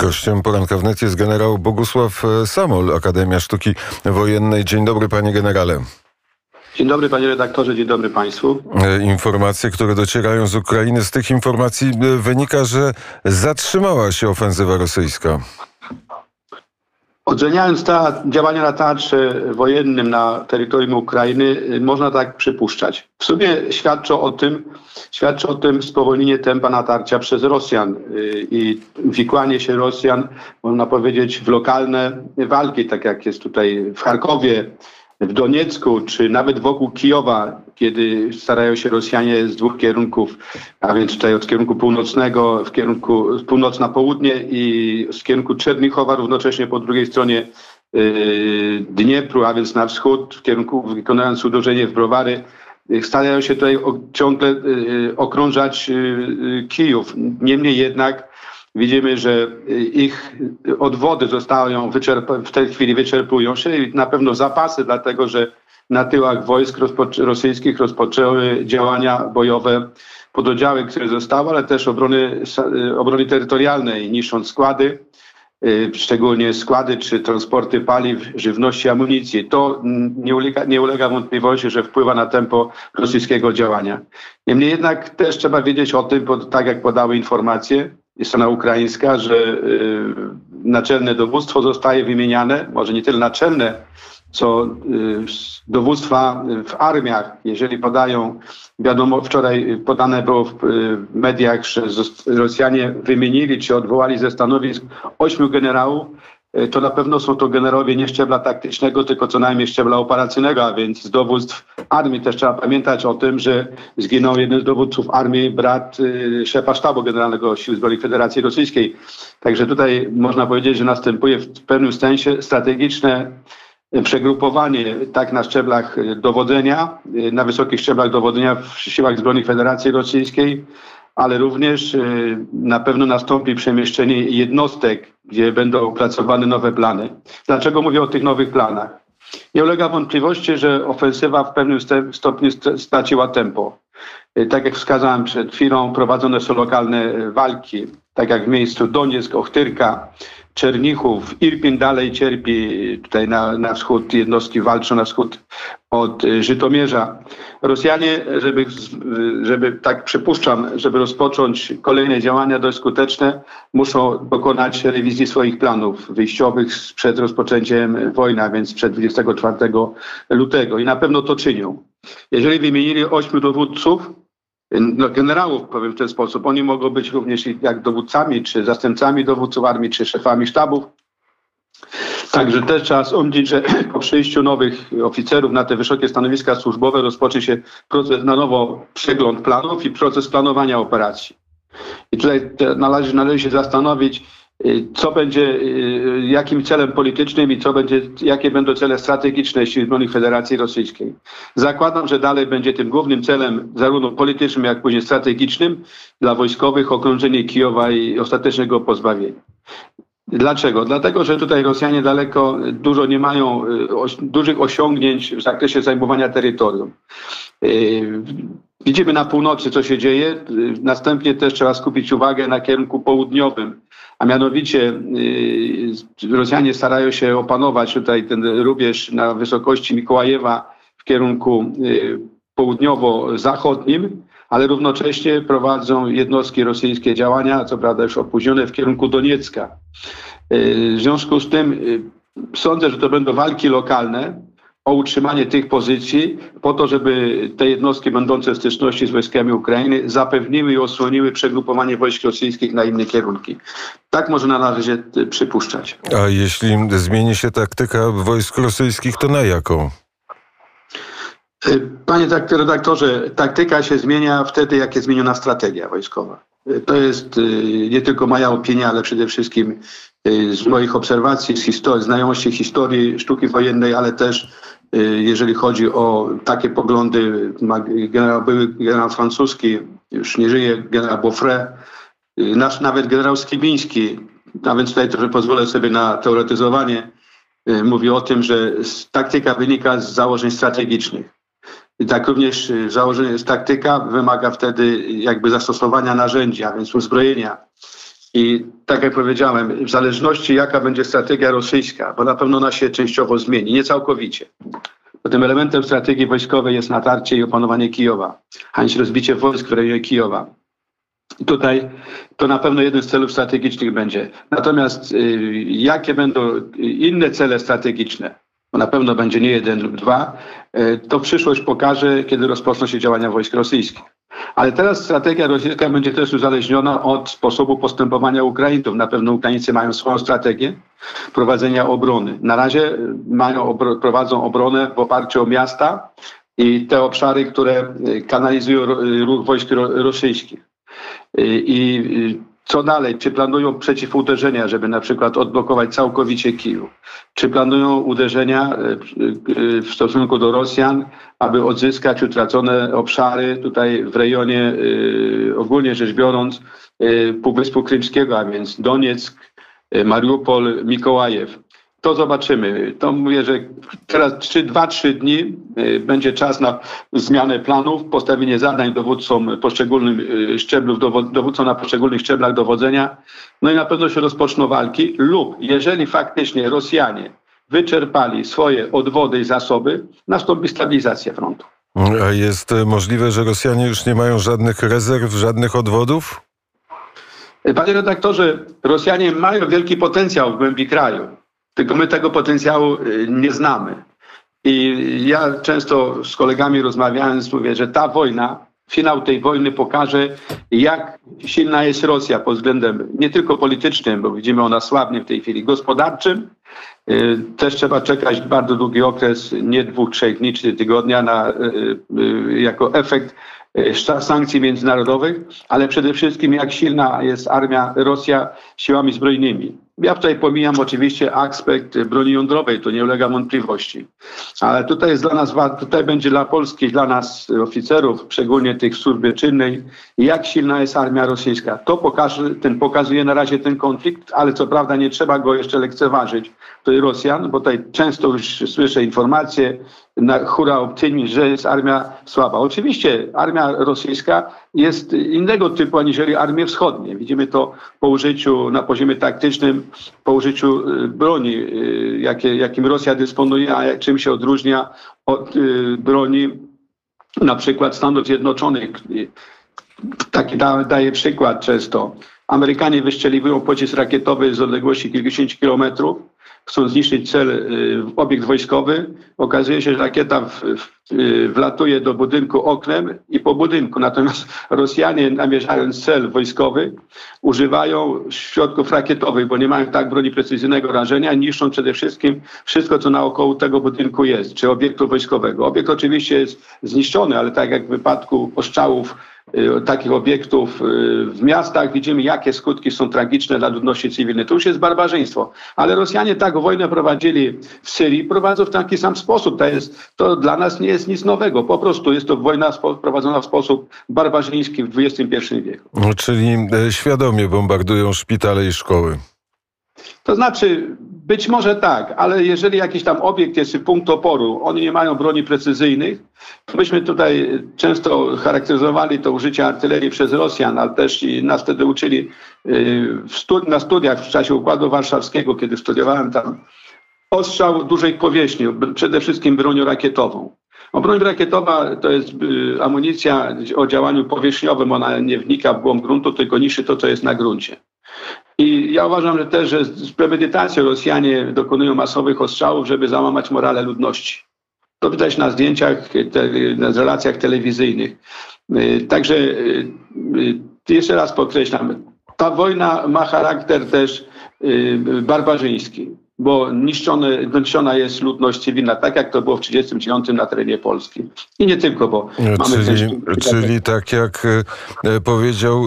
Gościem poranka wnet jest generał Bogusław e, Samol, Akademia Sztuki Wojennej. Dzień dobry, panie generale. Dzień dobry panie redaktorze, dzień dobry państwu. E, informacje, które docierają z Ukrainy, z tych informacji e, wynika, że zatrzymała się ofensywa rosyjska. Oceniając ta działania na teatrze wojennym na terytorium Ukrainy, y, można tak przypuszczać. W sumie świadczy o tym, świadczy o tym spowolnienie tempa natarcia przez Rosjan y, i wikłanie się Rosjan, można powiedzieć, w lokalne walki, tak jak jest tutaj w Charkowie, w Doniecku, czy nawet wokół Kijowa, kiedy starają się Rosjanie z dwóch kierunków, a więc tutaj od kierunku północnego, w kierunku północ na południe i z kierunku Czernichowa, równocześnie po drugiej stronie yy, Dniepru, a więc na wschód, w kierunku wykonując uderzenie w browary, yy, starają się tutaj ciągle yy, okrążać Kijów. Niemniej jednak Widzimy, że ich odwody zostają w tej chwili wyczerpują się i na pewno zapasy, dlatego że na tyłach wojsk rozpoczę rosyjskich rozpoczęły działania bojowe pododdziały, które zostały, ale też obrony, obrony terytorialnej, niszcząc składy, y, szczególnie składy czy transporty paliw, żywności, amunicji. To nie ulega, nie ulega wątpliwości, że wpływa na tempo rosyjskiego działania. Niemniej jednak też trzeba wiedzieć o tym, bo tak jak podały informacje, strona ukraińska, że y, naczelne dowództwo zostaje wymieniane, może nie tyle naczelne, co y, dowództwa w armiach, jeżeli podają, wiadomo, wczoraj podane było w y, mediach, że Rosjanie wymienili czy odwołali ze stanowisk ośmiu generałów, to na pewno są to generałowie nie szczebla taktycznego, tylko co najmniej szczebla operacyjnego, a więc z dowództw armii też trzeba pamiętać o tym, że zginął jeden z dowódców armii, brat y, szefa sztabu generalnego Sił Zbrojnych Federacji Rosyjskiej. Także tutaj można powiedzieć, że następuje w pewnym sensie strategiczne przegrupowanie tak na szczeblach dowodzenia, y, na wysokich szczeblach dowodzenia w siłach zbrojnych Federacji Rosyjskiej, ale również y, na pewno nastąpi przemieszczenie jednostek, gdzie będą opracowane nowe plany. Dlaczego mówię o tych nowych planach? Nie ulega wątpliwości, że ofensywa w pewnym stopniu straciła tempo. Y, tak jak wskazałem przed chwilą, prowadzone są lokalne walki, tak jak w miejscu Donieck, Ochtyrka, Czernichów, Irpin dalej cierpi, tutaj na, na wschód jednostki walczą na wschód od y, Żytomierza. Rosjanie, żeby, żeby tak przypuszczam, żeby rozpocząć kolejne działania dość skuteczne, muszą dokonać rewizji swoich planów wyjściowych przed rozpoczęciem wojny, a więc przed 24 lutego i na pewno to czynią. Jeżeli wymienili ośmiu dowódców, no, generałów, powiem w ten sposób. Oni mogą być również jak dowódcami, czy zastępcami dowódców armii, czy szefami sztabów. Także też trzeba sądzić, że po przyjściu nowych oficerów na te wysokie stanowiska służbowe rozpocznie się proces na nowo przegląd planów i proces planowania operacji. I tutaj należy, należy się zastanowić, co będzie, y, jakim celem politycznym i co będzie, jakie będą cele strategiczne Sił Zbrojnych Federacji Rosyjskiej. Zakładam, że dalej będzie tym głównym celem, zarówno politycznym, jak później strategicznym dla wojskowych okrążenie Kijowa i ostatecznego pozbawienia. Dlaczego? Dlatego, że tutaj Rosjanie daleko dużo nie mają y, dużych osiągnięć w zakresie zajmowania terytorium. Widzimy na północy, co się dzieje. Następnie też trzeba skupić uwagę na kierunku południowym a mianowicie y, Rosjanie starają się opanować tutaj ten rubież na wysokości Mikołajewa w kierunku y, południowo-zachodnim, ale równocześnie prowadzą jednostki rosyjskie działania, co prawda już opóźnione, w kierunku Doniecka. Y, w związku z tym sądzę, że to będą walki lokalne, o utrzymanie tych pozycji, po to, żeby te jednostki będące w styczności z wojskami Ukrainy zapewniły i osłoniły przegrupowanie wojsk rosyjskich na inne kierunki. Tak może należy przypuszczać. A jeśli zmieni się taktyka wojsk rosyjskich, to na jaką? Panie redaktorze, taktyka się zmienia wtedy, jak jest zmieniona strategia wojskowa. To jest nie tylko moja opinia, ale przede wszystkim z moich obserwacji, z historii, znajomości historii sztuki wojennej, ale też jeżeli chodzi o takie poglądy, generał, były generał francuski, już nie żyje, generał Beaufray, nasz nawet generał Skibiński, a więc tutaj trochę pozwolę sobie na teoretyzowanie, mówi o tym, że taktyka wynika z założeń strategicznych. I tak również y, założenie taktyka, wymaga wtedy jakby zastosowania narzędzia, więc uzbrojenia. I tak jak powiedziałem, w zależności jaka będzie strategia rosyjska, bo na pewno ona się częściowo zmieni, nie całkowicie. Bo tym elementem strategii wojskowej jest natarcie i opanowanie Kijowa, a nie rozbicie wojsk w rejonie Kijowa. Tutaj to na pewno jeden z celów strategicznych będzie. Natomiast y, jakie będą inne cele strategiczne, bo na pewno będzie nie jeden lub dwa, y, to przyszłość pokaże, kiedy rozpoczną się działania wojsk rosyjskich. Ale teraz strategia rosyjska będzie też uzależniona od sposobu postępowania Ukraińców. Na pewno Ukraińcy mają swoją strategię prowadzenia obrony. Na razie mają, prowadzą obronę w oparciu o miasta i te obszary, które kanalizują ruch wojsk rosyjskich. I co dalej? Czy planują przeciwuderzenia, żeby na przykład odblokować całkowicie Kijów? Czy planują uderzenia e, e, w stosunku do Rosjan, aby odzyskać utracone obszary tutaj w rejonie, e, ogólnie rzecz biorąc, Półwyspu Krymskiego, a więc Donieck, Mariupol, Mikołajew? To zobaczymy. To mówię, że teraz 2-3 dni y, będzie czas na zmianę planów, postawienie zadań dowódcom poszczególnym y, szczeblów, dowódcom na poszczególnych szczeblach dowodzenia. No i na pewno się rozpoczną walki lub jeżeli faktycznie Rosjanie wyczerpali swoje odwody i zasoby, nastąpi stabilizacja frontu. A jest możliwe, że Rosjanie już nie mają żadnych rezerw, żadnych odwodów? Panie redaktorze, Rosjanie mają wielki potencjał w głębi kraju. Tylko my tego potencjału y, nie znamy. I ja często z kolegami rozmawiając mówię, że ta wojna, finał tej wojny pokaże, jak silna jest Rosja pod względem nie tylko politycznym, bo widzimy ona słabnie w tej chwili, gospodarczym. Y, też trzeba czekać bardzo długi okres, nie dwóch, trzech dni czy tygodnia na, y, jako efekt sankcji międzynarodowych, ale przede wszystkim jak silna jest armia Rosja siłami zbrojnymi. Ja tutaj pomijam oczywiście aspekt broni jądrowej, to nie ulega wątpliwości. Ale tutaj jest dla nas, tutaj będzie dla Polski, dla nas oficerów, szczególnie tych w służbie czynnej, jak silna jest armia rosyjska. To pokaże, ten, pokazuje na razie ten konflikt, ale co prawda nie trzeba go jeszcze lekceważyć, tutaj Rosjan, bo tutaj często już słyszę informacje, na hura optymizm, że jest armia słaba. Oczywiście armia rosyjska jest innego typu aniżeli armie wschodnie. Widzimy to po użyciu na poziomie taktycznym, po użyciu y, broni, y, jakie, jakim Rosja dysponuje, a czym się odróżnia od y, broni na przykład Stanów Zjednoczonych. Taki da, daje przykład często. Amerykanie wystrzeliwują pocisk rakietowy z odległości kilkudziesięciu kilometrów, chcą zniszczyć cel, y, obiekt wojskowy. Okazuje się, że rakieta w, w, y, wlatuje do budynku oknem i po budynku. Natomiast Rosjanie, namierzając cel wojskowy, używają środków rakietowych, bo nie mają tak broni precyzyjnego rażenia, niszczą przede wszystkim wszystko, co naokoło tego budynku jest, czy obiektu wojskowego. Obiekt oczywiście jest zniszczony, ale tak jak w wypadku ostrzałów takich obiektów y, w miastach, widzimy jakie skutki są tragiczne dla ludności cywilnej. To już jest barbarzyństwo. Ale Rosjanie tak wojnę prowadzili w Syrii, prowadzą w taki sam sposób. To, jest, to dla nas nie jest nic nowego. Po prostu jest to wojna prowadzona w sposób barbarzyński w XXI wieku. Czyli e, świadomie bombardują szpitale i szkoły. To znaczy, być może tak, ale jeżeli jakiś tam obiekt jest punkt oporu, oni nie mają broni precyzyjnych, myśmy tutaj często charakteryzowali to użycie artylerii przez Rosjan, ale też i nas wtedy uczyli y, na studiach w czasie Układu Warszawskiego, kiedy studiowałem tam, ostrzał dużej powierzchni, przede wszystkim bronią rakietową. O broń rakietowa to jest y, amunicja o działaniu powierzchniowym, ona nie wnika w głąb gruntu, tylko niszczy to, co jest na gruncie. I ja uważam, że też że z premedytacją Rosjanie dokonują masowych ostrzałów, żeby załamać morale ludności. To widać na zdjęciach, te, na relacjach telewizyjnych. Y, także y, y, jeszcze raz podkreślam, ta wojna ma charakter też barbarzyński bo niszczone, niszczona jest ludność cywilna, tak jak to było w 1939 na terenie Polski. I nie tylko, bo czyli, mamy też... Czyli tak jak e, powiedział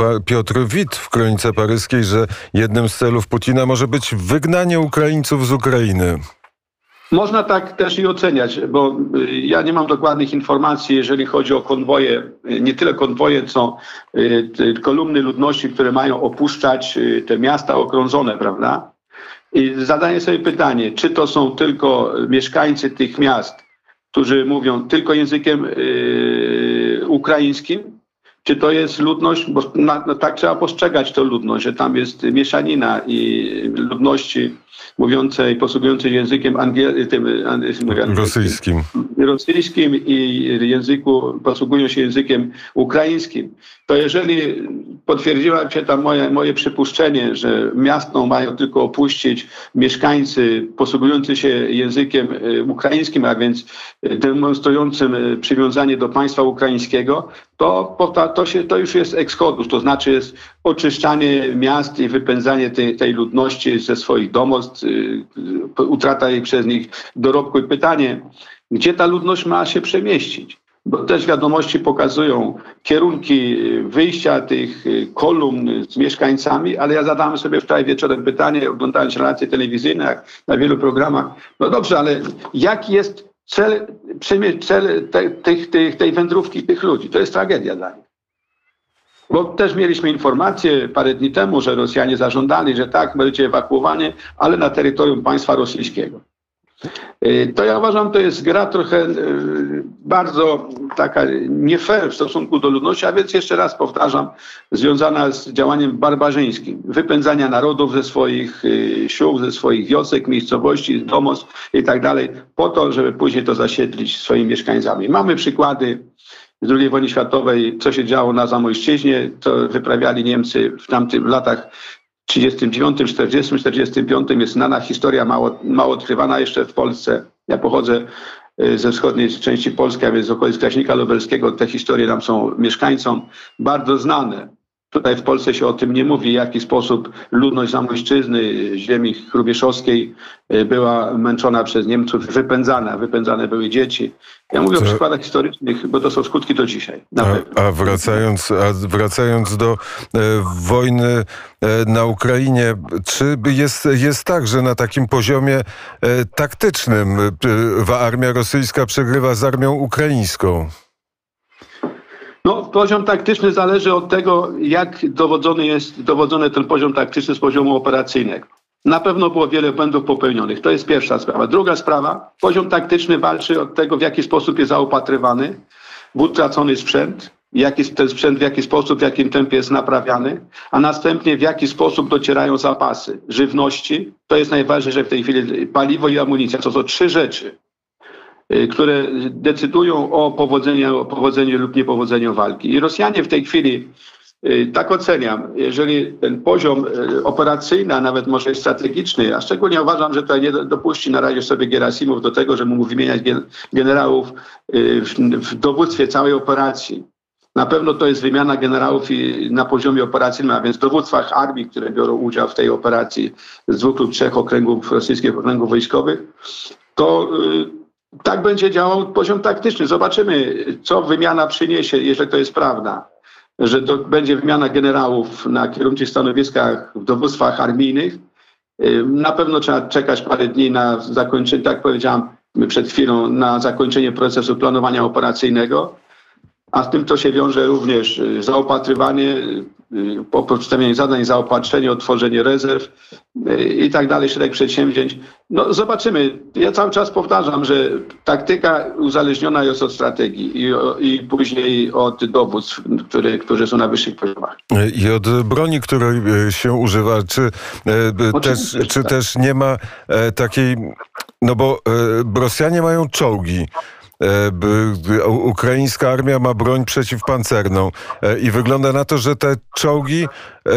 e, Piotr Wit w Kronice Paryskiej, że jednym z celów Putina może być wygnanie Ukraińców z Ukrainy. Można tak też i oceniać, bo e, ja nie mam dokładnych informacji, jeżeli chodzi o konwoje, nie tyle konwoje, co kolumny ludności, które mają opuszczać te miasta okrążone, prawda? I zadaję sobie pytanie, czy to są tylko mieszkańcy tych miast, którzy mówią tylko językiem yy, ukraińskim, czy to jest ludność, bo na, no tak trzeba postrzegać tę ludność, że tam jest mieszanina i ludności mówiącej, posługującej językiem angiel- tym, rosyjskim. rosyjskim i języku, posługują się językiem ukraińskim. To jeżeli potwierdziła się tam moje, moje przypuszczenie, że miasto mają tylko opuścić mieszkańcy posługujący się językiem y, ukraińskim, a więc demonstrującym y, przywiązanie do państwa ukraińskiego, to, to, się, to już jest eksodus, to znaczy jest oczyszczanie miast i wypędzanie tej, tej ludności ze swoich domostw, utrata jej przez nich dorobku. I pytanie, gdzie ta ludność ma się przemieścić? Bo też wiadomości pokazują kierunki wyjścia tych kolumn z mieszkańcami, ale ja zadałem sobie wczoraj wieczorem pytanie, oglądając relacje telewizyjne na wielu programach. No dobrze, ale jaki jest cel, cel tej, tej, tej wędrówki tych ludzi? To jest tragedia dla nich. Bo też mieliśmy informację parę dni temu, że Rosjanie zażądali, że tak, będziecie ewakuowani, ale na terytorium państwa rosyjskiego. Y, to ja uważam, to jest gra trochę y, bardzo taka nie fair w stosunku do ludności, a więc jeszcze raz powtarzam, związana z działaniem barbarzyńskim, wypędzania narodów ze swoich y, sił, ze swoich wiosek, miejscowości, domostw i tak dalej, po to, żeby później to zasiedlić swoimi mieszkańcami. Mamy przykłady z II wojny światowej, co się działo na Zamojszczyźnie, co wyprawiali Niemcy w tamtych latach 39, 40, 45 jest znana historia, mało, mało odkrywana jeszcze w Polsce. Ja pochodzę y, ze wschodniej części Polski, a więc z okolic Kraśnika Lubelskiego. Te historie nam są mieszkańcom bardzo znane. Tutaj w Polsce się o tym nie mówi, w jaki sposób ludność Zamojszczyzny, ziemi chrubieszowskiej y, była męczona przez Niemców, wypędzana, wypędzane były dzieci. Ja mówię Co? o przykładach historycznych, bo to są skutki do dzisiaj. A, a, wracając, a wracając do e, wojny e, na Ukrainie, czy jest, jest tak, że na takim poziomie e, taktycznym e, armia rosyjska przegrywa z armią ukraińską? No, poziom taktyczny zależy od tego, jak dowodzony jest dowodzony ten poziom taktyczny z poziomu operacyjnego. Na pewno było wiele błędów popełnionych. To jest pierwsza sprawa. Druga sprawa, poziom taktyczny walczy od tego, w jaki sposób jest zaopatrywany w utracony sprzęt, jaki ten sprzęt w jaki sposób, w jakim tempie jest naprawiany, a następnie w jaki sposób docierają zapasy żywności. To jest najważniejsze w tej chwili. Paliwo i amunicja. To są trzy rzeczy, które decydują o powodzeniu, o powodzeniu lub niepowodzeniu walki. I Rosjanie w tej chwili, y, tak oceniam, jeżeli ten poziom y, operacyjny, a nawet może strategiczny, a szczególnie uważam, że to nie dopuści na razie sobie Gerasimów do tego, że mógł wymieniać generałów w dowództwie całej operacji. Na pewno to jest wymiana generałów na poziomie operacyjnym, a więc dowództwach armii, które biorą udział w tej operacji z dwóch lub trzech okręgów rosyjskich okręgów wojskowych. To tak będzie działał poziom taktyczny. Zobaczymy, co wymiana przyniesie, jeżeli to jest prawda, że to będzie wymiana generałów na kierowniczych stanowiskach w dowództwach armijnych. Na pewno trzeba czekać parę dni na zakończenie, tak jak powiedziałam przed chwilą, na zakończenie procesu planowania operacyjnego, a z tym to się wiąże również zaopatrywanie po przedstawieniu zadań, zaopatrzenie, otworzenie rezerw y, i tak dalej, szereg przedsięwzięć. No zobaczymy. Ja cały czas powtarzam, że taktyka uzależniona jest od strategii i, i później od dowództw, które, które są na wyższych poziomach. I od broni, której y, się używa. Czy, y, też, czy tak. też nie ma e, takiej... No bo e, Rosjanie mają czołgi. E, ukraińska armia ma broń przeciwpancerną e, i wygląda na to, że te czołgi e,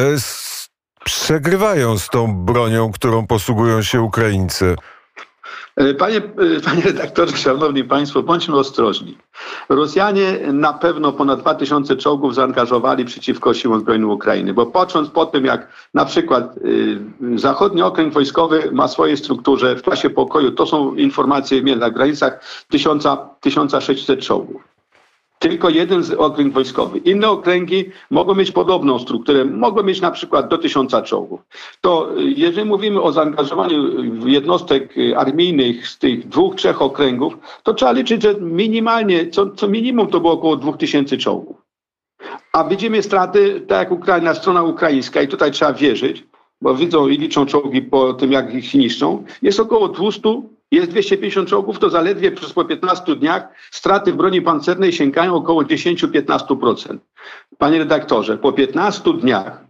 przegrywają z tą bronią, którą posługują się Ukraińcy. E, panie, e, panie redaktorze, szanowni państwo, bądźmy ostrożni. Rosjanie na pewno ponad 2000 czołgów zaangażowali przeciwko siłom zbrojnym Ukrainy, bo patrząc po tym, jak na przykład y, zachodni okręg wojskowy ma swoje strukturze w czasie pokoju, to są informacje na granicach 1000, 1600 czołgów tylko jeden okręg wojskowy. Inne okręgi mogą mieć podobną strukturę, mogą mieć na przykład do tysiąca czołgów. To y, jeżeli mówimy o zaangażowaniu jednostek y, armijnych z tych dwóch, trzech okręgów, to trzeba liczyć, że minimalnie, co, co minimum to było około dwóch tysięcy czołgów. A widzimy straty, tak jak Ukraina, strona ukraińska i tutaj trzeba wierzyć, bo widzą i liczą czołgi po tym, jak ich niszczą, jest około 200 jest 250 czołgów, to zaledwie przez po 15 dniach straty w broni pancernej sięgają około 10-15%. panie redaktorze, po 15 dniach,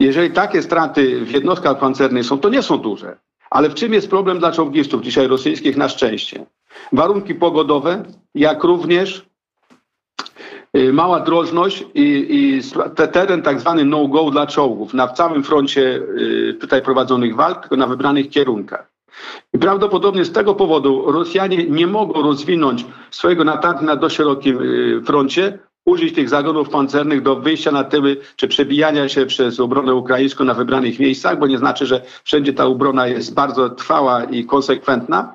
jeżeli takie straty w jednostkach pancernych są, to nie są duże. Ale w czym jest problem dla czołgistów dzisiaj rosyjskich na szczęście? Warunki pogodowe, jak również y, mała drożność i, i te teren tak zwany no-go dla czołgów na całym froncie y, tutaj prowadzonych walk, tylko na wybranych kierunkach. I prawdopodobnie z tego powodu Rosjanie nie mogą rozwinąć swojego natarcia na dość szerokim y, froncie, użyć tych zagonów pancernych do wyjścia na tyły, czy przebijania się przez obronę ukraińską na wybranych miejscach, bo nie znaczy, że wszędzie ta obrona jest bardzo trwała i konsekwentna.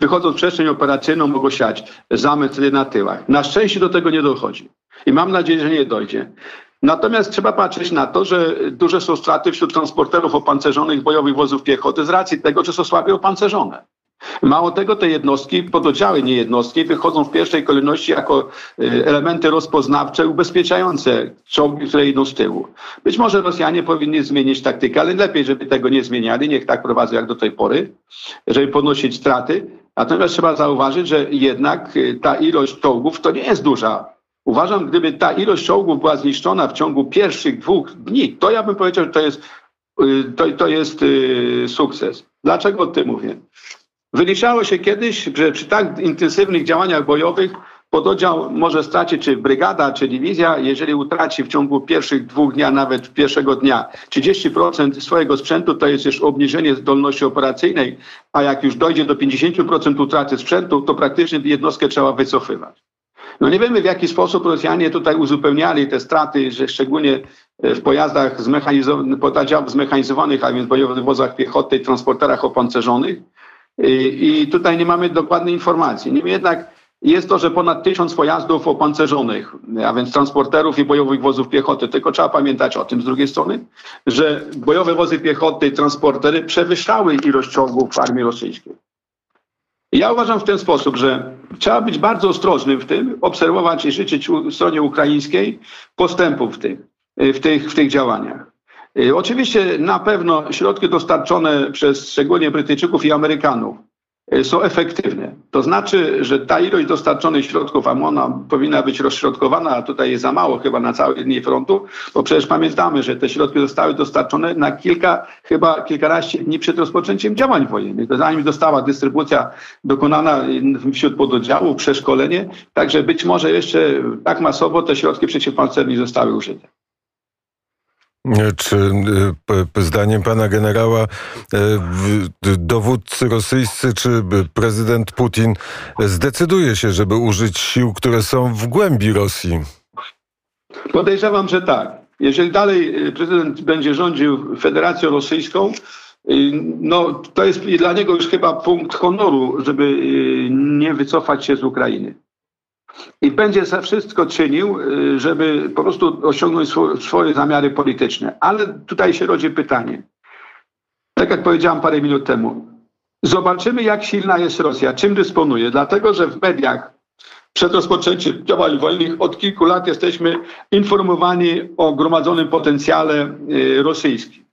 Wychodząc w przestrzeń operacyjną mogą siać zamysły na tyłach. Na szczęście do tego nie dochodzi. I mam nadzieję, że nie dojdzie. Natomiast trzeba patrzeć na to, że duże są straty wśród transporterów opancerzonych bojowych wozów piechoty z racji tego, że są słabiej opancerzone. Mało tego, te jednostki, pododdziały nie jednostki, wychodzą w pierwszej kolejności jako y, elementy rozpoznawcze, ubezpieczające czołgi, które idą z tyłu. Być może Rosjanie powinni zmienić taktykę, ale lepiej, żeby tego nie zmieniali, niech tak prowadzą jak do tej pory, żeby podnosić straty. Natomiast trzeba zauważyć, że jednak y, ta ilość czołgów to nie jest duża. Uważam, gdyby ta ilość czołgów była zniszczona w ciągu pierwszych dwóch dni, to ja bym powiedział, że to jest, y, to, to jest sukces. Dlaczego o tym mówię? Wyliczało się kiedyś, że przy tak intensywnych działaniach bojowych pododdział może stracić, czy brygada, czy dywizja, jeżeli utraci w ciągu pierwszych dwóch dni, a nawet pierwszego dnia 30% swojego sprzętu, to jest już obniżenie zdolności operacyjnej, a jak już dojdzie do 50% utraty sprzętu, to praktycznie jednostkę trzeba wycofywać. No nie wiemy w jaki sposób Rosjanie tutaj uzupełniali te straty, że szczególnie w pojazdach zmechanizowanych, zmechanizowanych, a więc bojowych wozach piechoty, transporterach opancerzonych, i tutaj nie mamy dokładnej informacji. Niemniej jednak jest to, że ponad tysiąc pojazdów opancerzonych, a więc transporterów i bojowych wozów piechoty. Tylko trzeba pamiętać o tym z drugiej strony, że bojowe wozy piechoty i transportery przewyższały ilość czołgów armii rosyjskiej. Ja uważam w ten sposób, że trzeba być bardzo ostrożnym w tym, obserwować i życzyć stronie ukraińskiej postępów w tych, w tych, w tych działaniach. Y, oczywiście na pewno środki dostarczone przez szczególnie Brytyjczyków i Amerykanów są efektywne. To znaczy, że ta ilość dostarczonych środków, a ona powinna być rozśrodkowana, a tutaj jest za mało chyba na całej linii frontu, bo przecież pamiętamy, że te środki zostały dostarczone na kilka, chyba kilkanaście dni przed rozpoczęciem działań wojennych. Zanim została dystrybucja dokonana wśród pododdziałów, przeszkolenie, także być może jeszcze tak masowo te środki przeciwpancerne nie zostały użyte. Czy y, zdaniem pana generała y, dowódcy rosyjscy czy prezydent Putin zdecyduje się, żeby użyć sił, które są w głębi Rosji? Podejrzewam, że tak. Jeżeli dalej prezydent będzie rządził Federacją Rosyjską, no to jest dla niego już chyba punkt honoru, żeby nie wycofać się z Ukrainy i będzie za wszystko czynił, y, żeby po prostu osiągnąć swoje zamiary polityczne. Ale tutaj się rodzi pytanie. Tak jak powiedziałam parę minut temu. Zobaczymy, jak silna jest Rosja, czym dysponuje. Dlatego, że w mediach przed rozpoczęciem działań wojennych od kilku lat jesteśmy informowani o gromadzonym potencjale y, rosyjskim.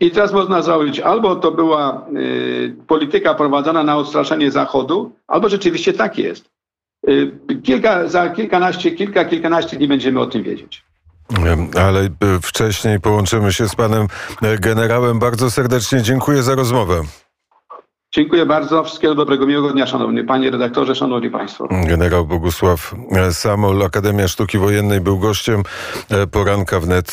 I teraz można założyć, albo to była y, polityka prowadzona na odstraszenie Zachodu, albo rzeczywiście tak jest. Y, kilka, za kilkanaście, kilka, kilkanaście dni będziemy o tym wiedzieć. Ale y, wcześniej połączymy się z panem y, generałem. Bardzo serdecznie dziękuję za rozmowę. Dziękuję bardzo. Wszystkiego dobrego, miłego dnia, szanowny panie redaktorze, szanowni państwo. Generał Bogusław Samol, Akademia Sztuki Wojennej był gościem poranka wnet.